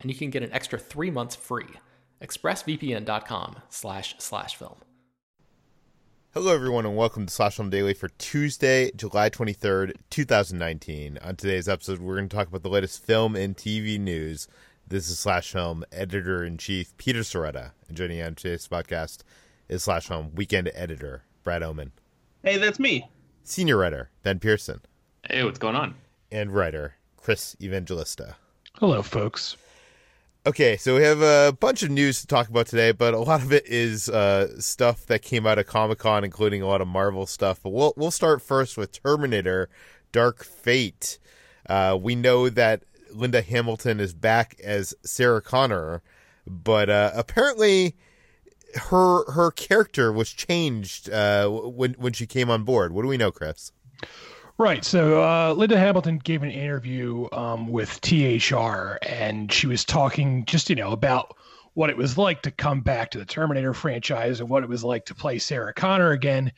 and you can get an extra three months free. ExpressVPN.com slash slash film. Hello, everyone, and welcome to Slash Film Daily for Tuesday, July 23rd, 2019. On today's episode, we're going to talk about the latest film and TV news. This is Slash Film Editor in Chief Peter Sciretta, and joining me on today's podcast is Slash Film Weekend Editor Brad Oman. Hey, that's me. Senior Writer Ben Pearson. Hey, what's going on? And Writer Chris Evangelista. Hello, folks. Okay, so we have a bunch of news to talk about today, but a lot of it is uh, stuff that came out of Comic Con, including a lot of Marvel stuff. But we'll we'll start first with Terminator: Dark Fate. Uh, we know that Linda Hamilton is back as Sarah Connor, but uh, apparently her her character was changed uh, when when she came on board. What do we know, Chris? Right. So uh, Linda Hamilton gave an interview um, with THR, and she was talking just you know about what it was like to come back to the Terminator franchise and what it was like to play Sarah Connor again.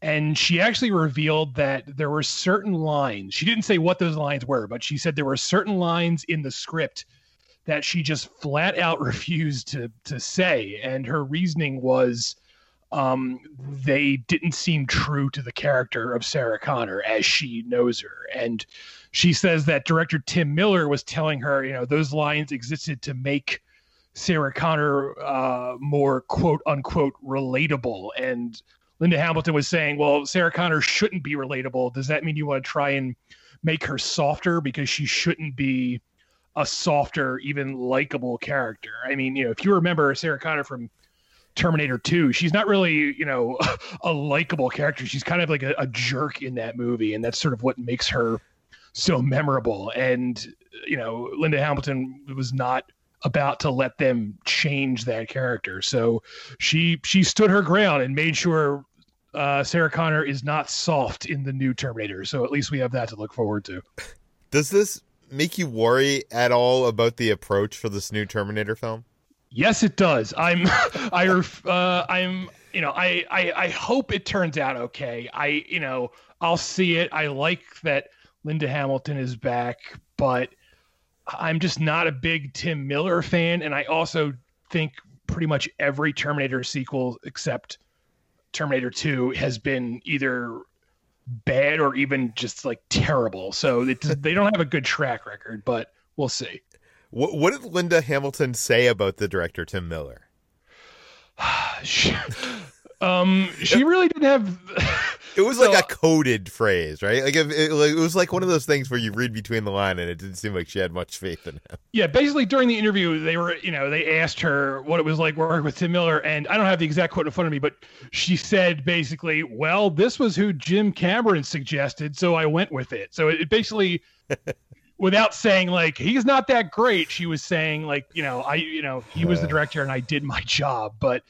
And she actually revealed that there were certain lines. She didn't say what those lines were, but she said there were certain lines in the script that she just flat out refused to to say, and her reasoning was um, they didn't seem true to the character of Sarah Connor as she knows her. And she says that director Tim Miller was telling her, you know, those lines existed to make Sarah Connor uh, more quote unquote relatable. And Linda Hamilton was saying, well, Sarah Connor shouldn't be relatable. Does that mean you want to try and make her softer because she shouldn't be a softer, even likable character? I mean, you know, if you remember Sarah Connor from Terminator 2. She's not really, you know, a likable character. She's kind of like a, a, jerk in that movie, and that's sort of what makes her so memorable. And, you know, Linda Hamilton was not about to let them change that character. So she she stood her ground and made sure uh, Sarah Connor is not soft in the new Terminator. So at least we have that to look forward to. Does this make you worry at all about the approach for this new Terminator film? Yes, it does. I'm, I, uh, I'm, you know, I, I, I hope it turns out okay. I, you know, I'll see it. I like that Linda Hamilton is back, but I'm just not a big Tim Miller fan, and I also think pretty much every Terminator sequel except Terminator 2 has been either bad or even just like terrible. So they don't have a good track record, but we'll see. What, what did Linda Hamilton say about the director Tim Miller? she, um, she really didn't have. it was so, like a coded phrase, right? Like it, it, it, was like one of those things where you read between the line, and it didn't seem like she had much faith in him. Yeah, basically during the interview, they were, you know, they asked her what it was like working with Tim Miller, and I don't have the exact quote in front of me, but she said basically, "Well, this was who Jim Cameron suggested, so I went with it." So it, it basically without saying like he's not that great she was saying like you know i you know he was the director and i did my job but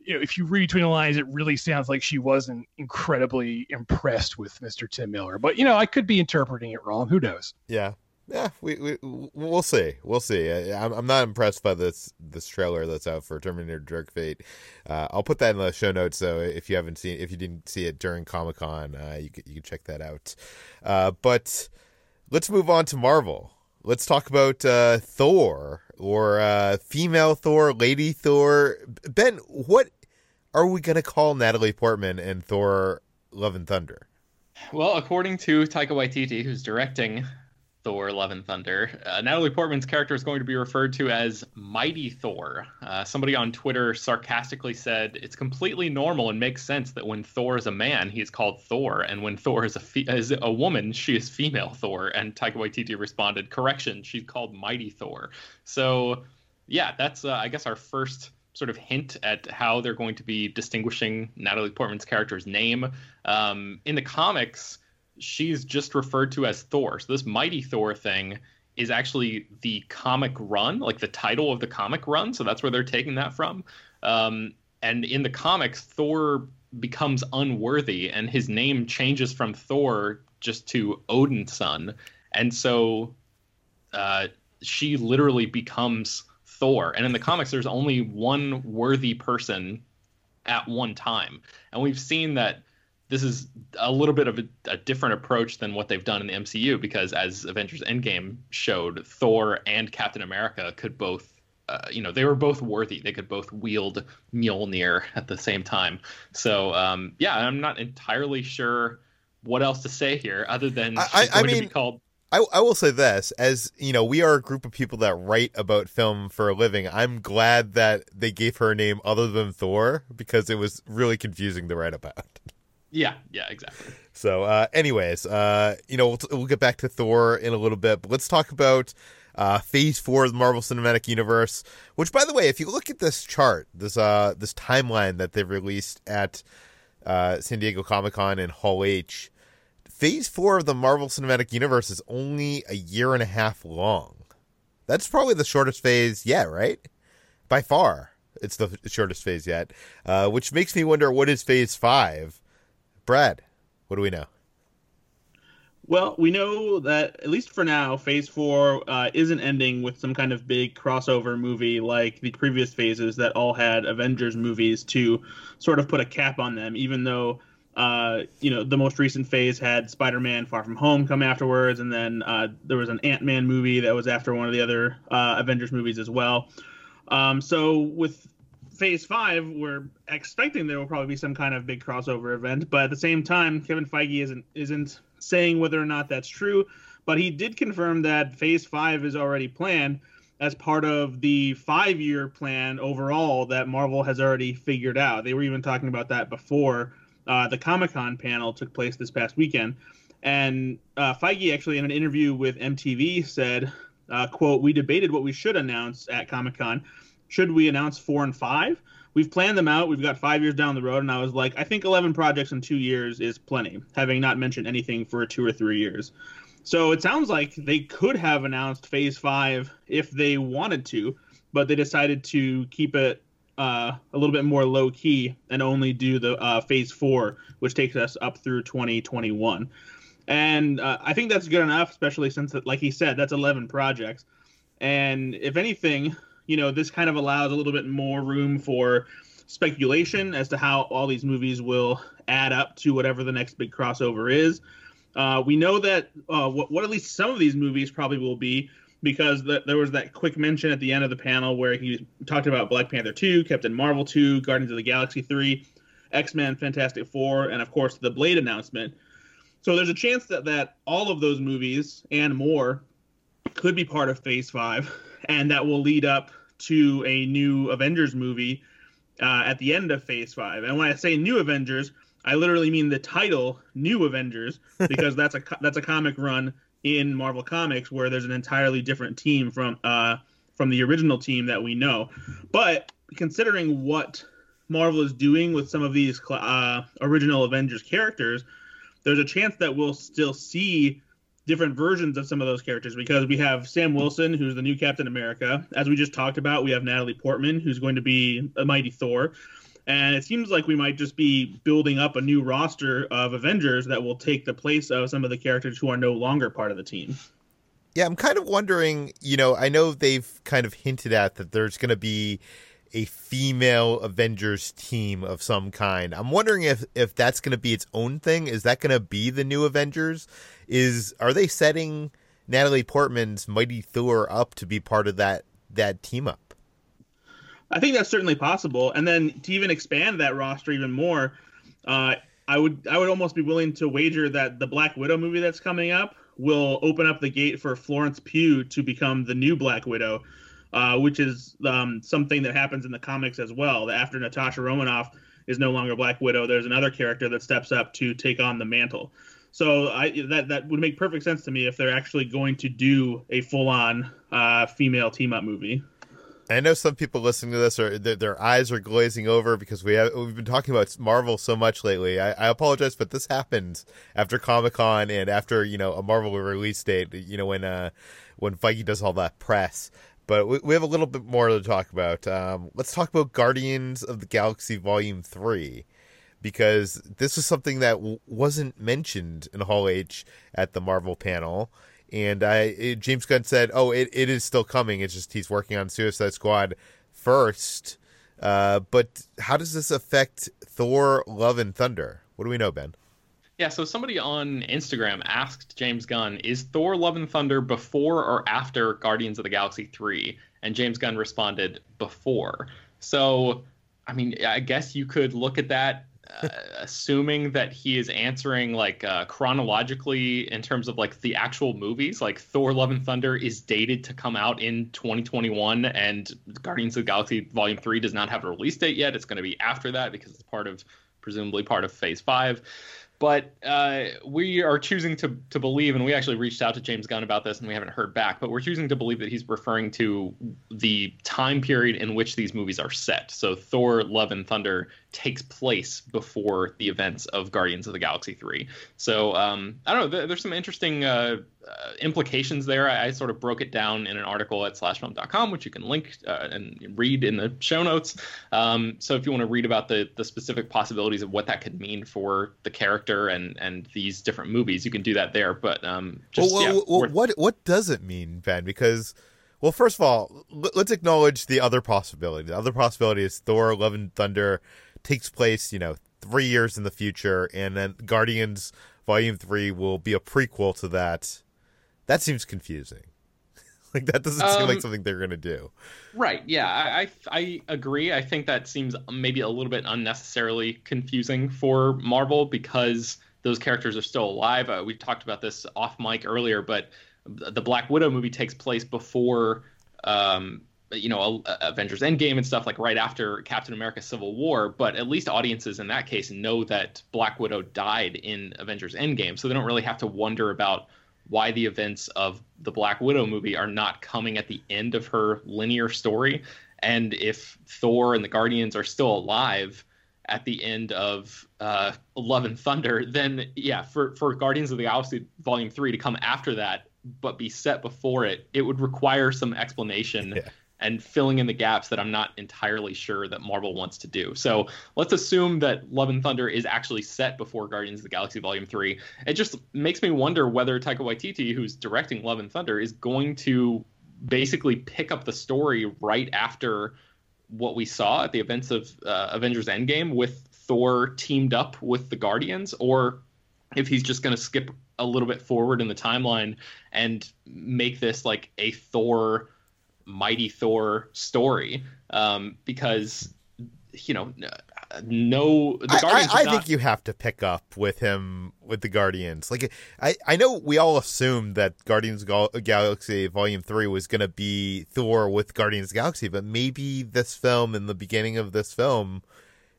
you know if you read between the lines it really sounds like she wasn't incredibly impressed with mr tim miller but you know i could be interpreting it wrong who knows yeah yeah, we, we we'll see. We'll see. I'm I'm not impressed by this this trailer that's out for Terminator Dark Fate. Uh, I'll put that in the show notes. So if you haven't seen, if you didn't see it during Comic Con, uh, you can, you can check that out. Uh, but let's move on to Marvel. Let's talk about uh, Thor or uh, female Thor, Lady Thor. Ben, what are we gonna call Natalie Portman and Thor: Love and Thunder? Well, according to Taika Waititi, who's directing Thor: Love and Thunder. Uh, Natalie Portman's character is going to be referred to as Mighty Thor. Uh, somebody on Twitter sarcastically said, "It's completely normal and makes sense that when Thor is a man, he's called Thor, and when Thor is a fe- is a woman, she is female Thor." And Taika Waititi responded, "Correction, she's called Mighty Thor." So, yeah, that's uh, I guess our first sort of hint at how they're going to be distinguishing Natalie Portman's character's name. Um, in the comics she's just referred to as Thor. So this Mighty Thor thing is actually the comic run, like the title of the comic run. So that's where they're taking that from. Um, and in the comics, Thor becomes unworthy, and his name changes from Thor just to Odinson. And so uh, she literally becomes Thor. And in the comics, there's only one worthy person at one time. And we've seen that this is a little bit of a, a, different approach than what they've done in the MCU because as Avengers Endgame showed, Thor and Captain America could both uh, you know, they were both worthy. They could both wield Mjolnir at the same time. So, um, yeah, I'm not entirely sure what else to say here other than I, I, going mean, to be called. I, I will say this as you know we are a group of people that write about film for a living i'm glad that they gave her a name other than thor because it was really confusing to write about yeah, yeah, exactly. So, uh, anyways, uh, you know, we'll, we'll get back to Thor in a little bit, but let's talk about uh, Phase Four of the Marvel Cinematic Universe. Which, by the way, if you look at this chart, this uh, this timeline that they've released at uh, San Diego Comic Con and Hall H, Phase Four of the Marvel Cinematic Universe is only a year and a half long. That's probably the shortest phase yet, right? By far, it's the shortest phase yet. Uh, which makes me wonder what is Phase Five Brad, what do we know? Well, we know that at least for now, Phase Four uh, isn't ending with some kind of big crossover movie like the previous phases that all had Avengers movies to sort of put a cap on them. Even though, uh, you know, the most recent phase had Spider-Man: Far From Home come afterwards, and then uh, there was an Ant-Man movie that was after one of the other uh, Avengers movies as well. Um, so with phase five, we're expecting there will probably be some kind of big crossover event, but at the same time, Kevin Feige isn't isn't saying whether or not that's true. But he did confirm that phase five is already planned as part of the five year plan overall that Marvel has already figured out. They were even talking about that before uh, the Comic Con panel took place this past weekend. And uh, Feige actually, in an interview with MTV, said, uh, "quote We debated what we should announce at Comic Con, should we announce four and five? We've planned them out. We've got five years down the road, and I was like, I think 11 projects in two years is plenty, having not mentioned anything for two or three years. So it sounds like they could have announced Phase Five if they wanted to, but they decided to keep it uh, a little bit more low key and only do the uh, Phase Four, which takes us up through 2021. And uh, I think that's good enough, especially since, like he said, that's 11 projects. And if anything, you know, this kind of allows a little bit more room for speculation as to how all these movies will add up to whatever the next big crossover is. Uh, we know that uh, what, what, at least some of these movies probably will be because the, there was that quick mention at the end of the panel where he talked about Black Panther 2, Captain Marvel 2, Guardians of the Galaxy 3, X Men, Fantastic Four, and of course the Blade announcement. So there's a chance that, that all of those movies and more could be part of Phase 5, and that will lead up to a new Avengers movie uh, at the end of Phase Five. And when I say New Avengers, I literally mean the title New Avengers because that's a that's a comic run in Marvel Comics where there's an entirely different team from uh, from the original team that we know. But considering what Marvel is doing with some of these uh, original Avengers characters, there's a chance that we'll still see different versions of some of those characters because we have Sam Wilson, who's the new Captain America. As we just talked about, we have Natalie Portman, who's going to be a mighty Thor. And it seems like we might just be building up a new roster of Avengers that will take the place of some of the characters who are no longer part of the team. Yeah, I'm kind of wondering, you know, I know they've kind of hinted at that there's going to be a female Avengers team of some kind. I'm wondering if if that's going to be its own thing. Is that going to be the new Avengers? Is are they setting Natalie Portman's Mighty Thor up to be part of that that team up? I think that's certainly possible. And then to even expand that roster even more, uh, I would I would almost be willing to wager that the Black Widow movie that's coming up will open up the gate for Florence Pugh to become the new Black Widow, uh, which is um, something that happens in the comics as well. That after Natasha Romanoff is no longer Black Widow, there's another character that steps up to take on the mantle. So I, that that would make perfect sense to me if they're actually going to do a full-on uh, female team-up movie. I know some people listening to this are their, their, eyes are glazing over because we have we've been talking about Marvel so much lately. I, I apologize, but this happened after Comic Con and after you know a Marvel release date. You know when uh when Feige does all that press. But we, we have a little bit more to talk about. Um, let's talk about Guardians of the Galaxy Volume Three because this was something that w- wasn't mentioned in Hall H at the Marvel panel and I it, James Gunn said, "Oh, it, it is still coming. It's just he's working on Suicide Squad first. Uh, but how does this affect Thor: Love and Thunder? What do we know, Ben? Yeah, so somebody on Instagram asked James Gunn, "Is Thor: Love and Thunder before or after Guardians of the Galaxy 3?" And James Gunn responded, "Before." So, I mean, I guess you could look at that uh, assuming that he is answering like uh, chronologically in terms of like the actual movies like thor love and thunder is dated to come out in 2021 and guardians of the galaxy volume 3 does not have a release date yet it's going to be after that because it's part of presumably part of phase 5 but uh, we are choosing to to believe, and we actually reached out to James Gunn about this, and we haven't heard back. But we're choosing to believe that he's referring to the time period in which these movies are set. So Thor: Love and Thunder takes place before the events of Guardians of the Galaxy 3. So um, I don't know. There's some interesting uh, uh, implications there. I, I, sort of broke it down in an article at slashfilm.com, which you can link uh, and read in the show notes. Um, so if you want to read about the the specific possibilities of what that could mean for the character and and these different movies, you can do that there. But um, just, well, yeah, well, what what does it mean, Ben? Because well, first of all, let's acknowledge the other possibility. The other possibility is Thor: Love and Thunder takes place, you know, three years in the future, and then Guardians Volume Three will be a prequel to that. That seems confusing. like that doesn't um, seem like um, something they're going to do. Right? Yeah, I, I, I agree. I think that seems maybe a little bit unnecessarily confusing for Marvel because those characters are still alive. Uh, we talked about this off mic earlier, but the Black Widow movie takes place before um, you know Avengers Endgame and stuff like right after Captain America Civil War, but at least audiences in that case know that Black Widow died in Avengers Endgame, so they don't really have to wonder about why the events of the Black Widow movie are not coming at the end of her linear story, and if Thor and the Guardians are still alive at the end of uh, Love and Thunder, then yeah, for for Guardians of the Galaxy Volume Three to come after that but be set before it, it would require some explanation yeah and filling in the gaps that I'm not entirely sure that Marvel wants to do. So let's assume that Love and Thunder is actually set before Guardians of the Galaxy Volume 3. It just makes me wonder whether Taika Waititi, who's directing Love and Thunder, is going to basically pick up the story right after what we saw at the events of uh, Avengers Endgame with Thor teamed up with the Guardians, or if he's just going to skip a little bit forward in the timeline and make this like a Thor Mighty Thor story um, because you know no the Guardians I, I, I not... think you have to pick up with him with the Guardians. Like I I know we all assumed that Guardians Gal- Galaxy Volume 3 was going to be Thor with Guardians Galaxy, but maybe this film in the beginning of this film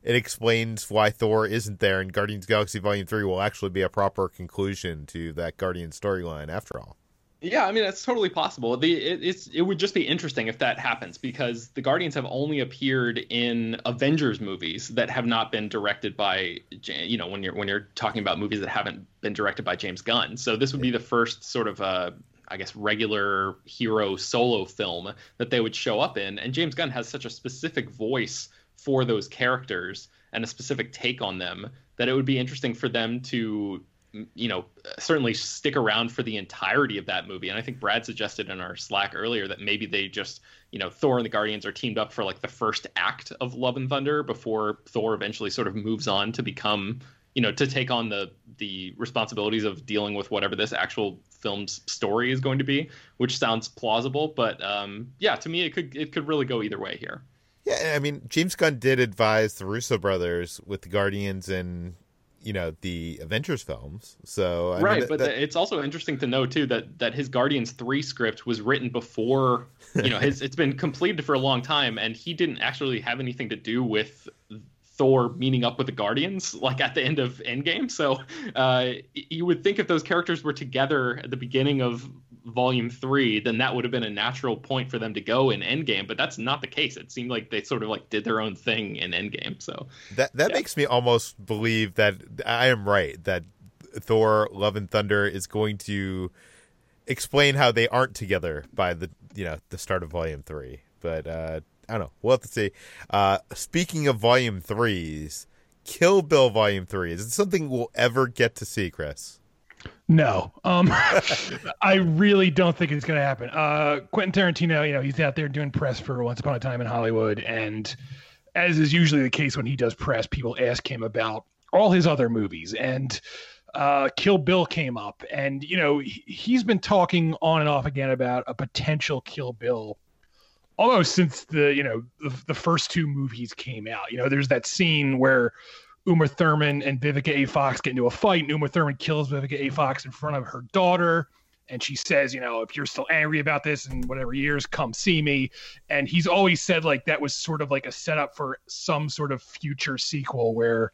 it explains why Thor isn't there and Guardians Galaxy Volume 3 will actually be a proper conclusion to that Guardian storyline after all. Yeah, I mean that's totally possible. The it, it's it would just be interesting if that happens because the Guardians have only appeared in Avengers movies that have not been directed by you know when you're when you're talking about movies that haven't been directed by James Gunn. So this would be the first sort of uh I guess regular hero solo film that they would show up in and James Gunn has such a specific voice for those characters and a specific take on them that it would be interesting for them to you know, certainly stick around for the entirety of that movie. And I think Brad suggested in our Slack earlier that maybe they just, you know, Thor and the Guardians are teamed up for like the first act of Love and Thunder before Thor eventually sort of moves on to become, you know, to take on the the responsibilities of dealing with whatever this actual film's story is going to be, which sounds plausible. But um, yeah, to me, it could it could really go either way here. Yeah, I mean, James Gunn did advise the Russo brothers with the Guardians and you know the Avengers films. So I right, mean, but that... it's also interesting to know too that that his Guardians three script was written before you know his it's been completed for a long time, and he didn't actually have anything to do with Thor meeting up with the Guardians like at the end of Endgame. So uh, you would think if those characters were together at the beginning of volume three, then that would have been a natural point for them to go in Endgame. But that's not the case. It seemed like they sort of like did their own thing in Endgame. So that that yeah. makes me almost believe that I am right that Thor: Love and Thunder is going to explain how they aren't together by the you know the start of volume three. But uh, I don't know. We'll have to see. Uh, speaking of volume threes, Kill Bill volume three is it something we'll ever get to see, Chris? No, um, I really don't think it's going to happen. Uh, Quentin Tarantino, you know, he's out there doing press for Once Upon a Time in Hollywood, and as is usually the case when he does press, people ask him about all his other movies, and uh, Kill Bill came up, and you know, he, has been talking on and off again about a potential Kill Bill almost since the you know the, the first two movies came out. You know, there's that scene where Uma Thurman and Vivica A. Fox get into a fight, and Uma Thurman kills Vivica A. Fox in front of her daughter. And she says, you know, if you're still angry about this in whatever years, come see me. And he's always said like that was sort of like a setup for some sort of future sequel where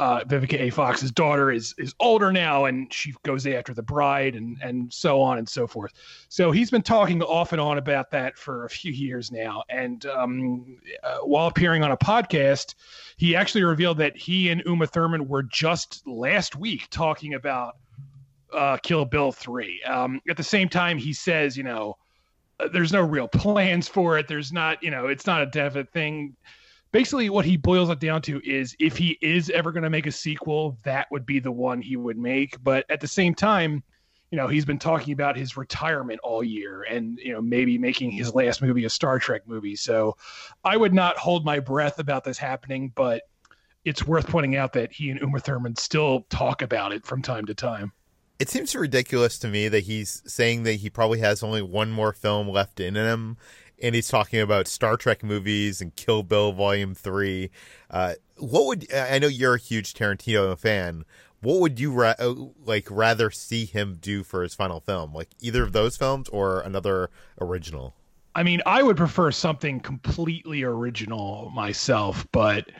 uh, Vivica A. Fox's daughter is is older now, and she goes after the bride, and and so on and so forth. So he's been talking off and on about that for a few years now. And um, uh, while appearing on a podcast, he actually revealed that he and Uma Thurman were just last week talking about uh, Kill Bill three. Um, at the same time, he says, you know, there's no real plans for it. There's not, you know, it's not a definite thing basically what he boils it down to is if he is ever going to make a sequel that would be the one he would make. But at the same time you know he's been talking about his retirement all year and you know maybe making his last movie a star trek movie. So i would not hold my breath about this happening but it's worth pointing out that he and uma thurman still talk about it from time to time. It seems ridiculous to me that he's saying that he probably has only one more film left in him and he's talking about Star Trek movies and Kill Bill Volume Three. Uh, what would I know? You're a huge Tarantino fan. What would you ra- uh, like rather see him do for his final film? Like either of those films or another original? I mean, I would prefer something completely original myself, but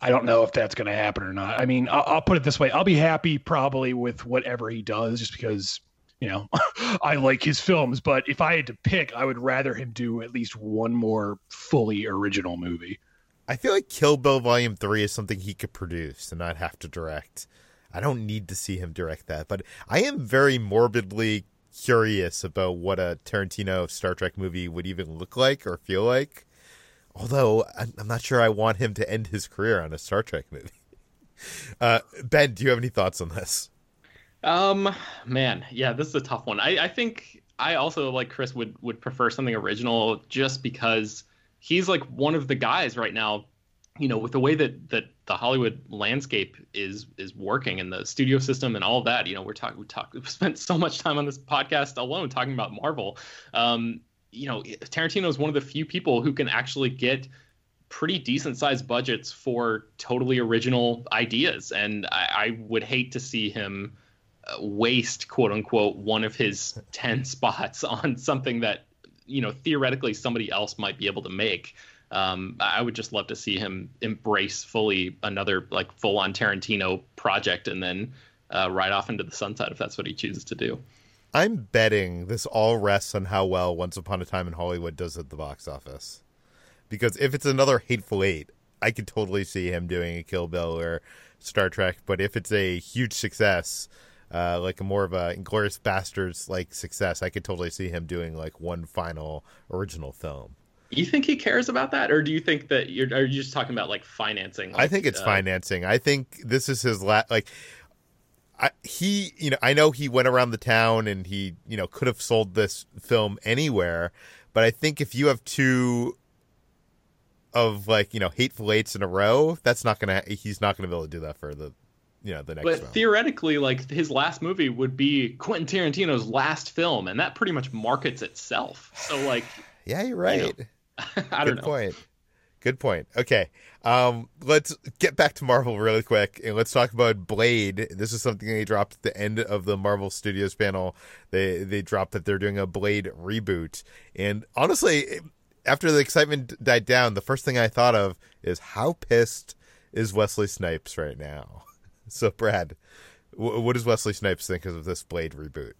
I don't know if that's going to happen or not. I mean, I'll, I'll, put it this way: I'll be happy probably with whatever he does, just because you know, I like his films, but if I had to pick, I would rather him do at least one more fully original movie. I feel like Kill Bill Volume 3 is something he could produce and not have to direct. I don't need to see him direct that, but I am very morbidly curious about what a Tarantino Star Trek movie would even look like or feel like. Although I'm not sure I want him to end his career on a Star Trek movie. Uh, ben, do you have any thoughts on this? Um, man, yeah, this is a tough one. I, I think I also like Chris would would prefer something original just because he's like one of the guys right now. You know, with the way that that the Hollywood landscape is is working and the studio system and all that. You know, we're talking we talk we've spent so much time on this podcast alone talking about Marvel. Um, you know, Tarantino is one of the few people who can actually get pretty decent sized budgets for totally original ideas, and I, I would hate to see him waste quote unquote one of his 10 spots on something that you know theoretically somebody else might be able to make. Um, i would just love to see him embrace fully another like full on tarantino project and then uh, ride off into the sunset if that's what he chooses to do. I'm betting this all rests on how well once upon a time in hollywood does at the box office. Because if it's another hateful eight i could totally see him doing a kill bill or star trek but if it's a huge success uh, like a more of a Inglourious Basterds like success, I could totally see him doing like one final original film. You think he cares about that, or do you think that you're? Are you just talking about like financing? Like, I think it's uh, financing. I think this is his last. Like, I, he, you know, I know he went around the town and he, you know, could have sold this film anywhere, but I think if you have two of like, you know, hateful eights in a row, that's not gonna. He's not gonna be able to do that for the, know, the next. But film. theoretically, like his last movie would be Quentin Tarantino's last film, and that pretty much markets itself. So, like, yeah, you're right. You know, I Good don't know. point. Good point. Okay. Um, let's get back to Marvel really quick and let's talk about Blade. This is something they dropped at the end of the Marvel Studios panel. They they dropped that they're doing a Blade reboot. And honestly, after the excitement died down, the first thing I thought of is how pissed is Wesley Snipes right now? So, Brad, w- what does Wesley Snipes think of this Blade reboot?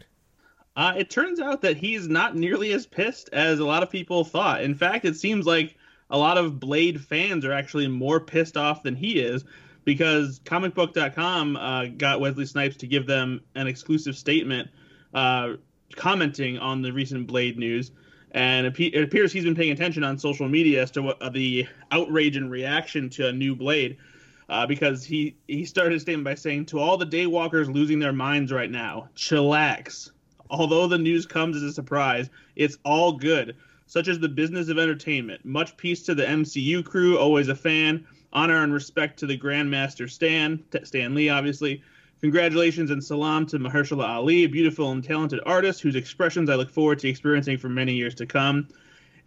Uh, it turns out that he's not nearly as pissed as a lot of people thought. In fact, it seems like a lot of Blade fans are actually more pissed off than he is because comicbook.com uh, got Wesley Snipes to give them an exclusive statement uh, commenting on the recent Blade news. And it, appears he's been paying attention on social media as to what uh, the outrage and reaction to a new Blade. Uh, because he, he started his statement by saying, To all the daywalkers losing their minds right now, chillax. Although the news comes as a surprise, it's all good, such as the business of entertainment. Much peace to the MCU crew, always a fan. Honor and respect to the Grandmaster Stan, Stan Lee, obviously. Congratulations and salam to Mahershala Ali, a beautiful and talented artist whose expressions I look forward to experiencing for many years to come.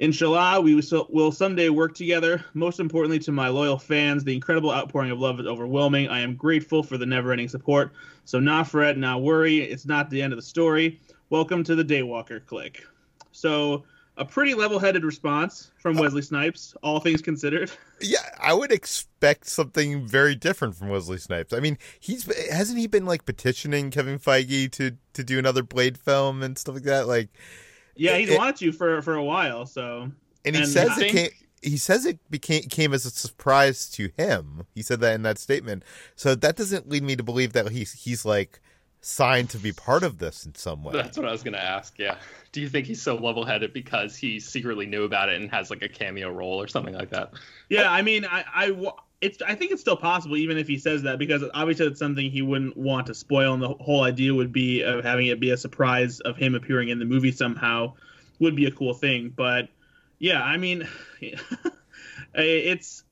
Inshallah, we will someday work together. Most importantly, to my loyal fans, the incredible outpouring of love is overwhelming. I am grateful for the never ending support. So, not fret, not worry. It's not the end of the story. Welcome to the Daywalker Click. So, a pretty level headed response from uh, Wesley Snipes, all things considered. Yeah, I would expect something very different from Wesley Snipes. I mean, he's hasn't he been like petitioning Kevin Feige to to do another Blade film and stuff like that? Like, yeah, he's it, wanted to for for a while. So, and he and says it came. He says it became came as a surprise to him. He said that in that statement. So that doesn't lead me to believe that he's he's like signed to be part of this in some way. That's what I was going to ask. Yeah. Do you think he's so level headed because he secretly knew about it and has like a cameo role or something like that? Yeah, I mean, I, I, it's, I think it's still possible even if he says that because obviously it's something he wouldn't want to spoil, and the whole idea would be of having it be a surprise of him appearing in the movie somehow would be a cool thing. But yeah, I mean, it's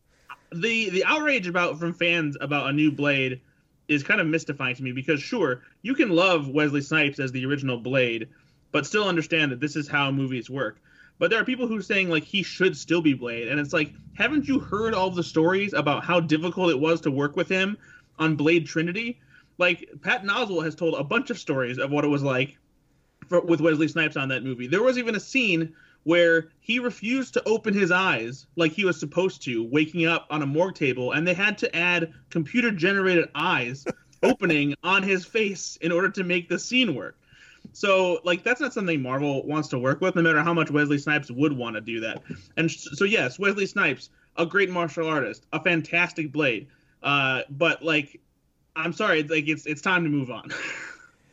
the the outrage about from fans about a new Blade is kind of mystifying to me because sure, you can love Wesley Snipes as the original Blade, but still understand that this is how movies work. But there are people who are saying like he should still be Blade, and it's like, haven't you heard all the stories about how difficult it was to work with him on Blade Trinity? Like Pat Oswalt has told a bunch of stories of what it was like for, with Wesley Snipes on that movie. There was even a scene where he refused to open his eyes like he was supposed to, waking up on a morgue table, and they had to add computer generated eyes opening on his face in order to make the scene work. So, like, that's not something Marvel wants to work with, no matter how much Wesley Snipes would want to do that. And so, yes, Wesley Snipes, a great martial artist, a fantastic blade. Uh, but like, I'm sorry, like it's it's time to move on.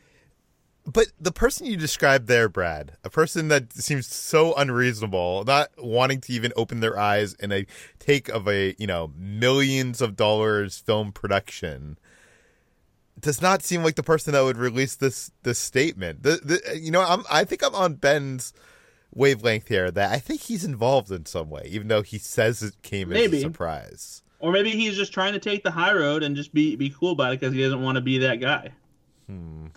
but the person you described there, Brad, a person that seems so unreasonable, not wanting to even open their eyes in a take of a, you know, millions of dollars film production, does not seem like the person that would release this this statement. The, the, you know, I'm I think I'm on Ben's wavelength here that I think he's involved in some way, even though he says it came Maybe. as a surprise. Or maybe he's just trying to take the high road and just be be cool about it because he doesn't want to be that guy. Hmm.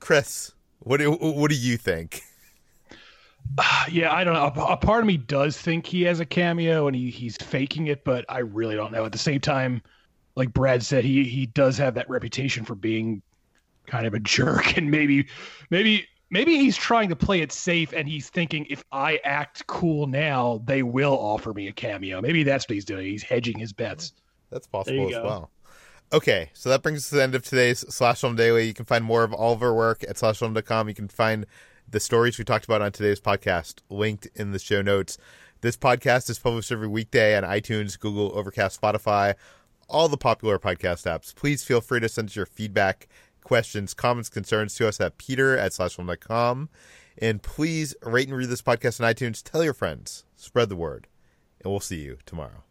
Chris, what do what do you think? Uh, yeah, I don't know. A, a, part of me does think he has a cameo and he, he's faking it, but I really don't know. At the same time, like Brad said, he he does have that reputation for being kind of a jerk, and maybe maybe maybe he's trying to play it safe, and he's thinking if I act cool now, they will offer me a cameo. Maybe that's what he's doing. He's hedging his bets. That's possible as go. well. Okay, so that brings us to the end of today's Slash Film Daily. You can find more of all of our work at slashfilm.com. You can find the stories we talked about on today's podcast linked in the show notes. This podcast is published every weekday on iTunes, Google, Overcast, Spotify, all the popular podcast apps. Please feel free to send us your feedback, questions, comments, concerns to us at peter at slashfilm.com. And please rate and read this podcast on iTunes. Tell your friends. Spread the word. And we'll see you tomorrow.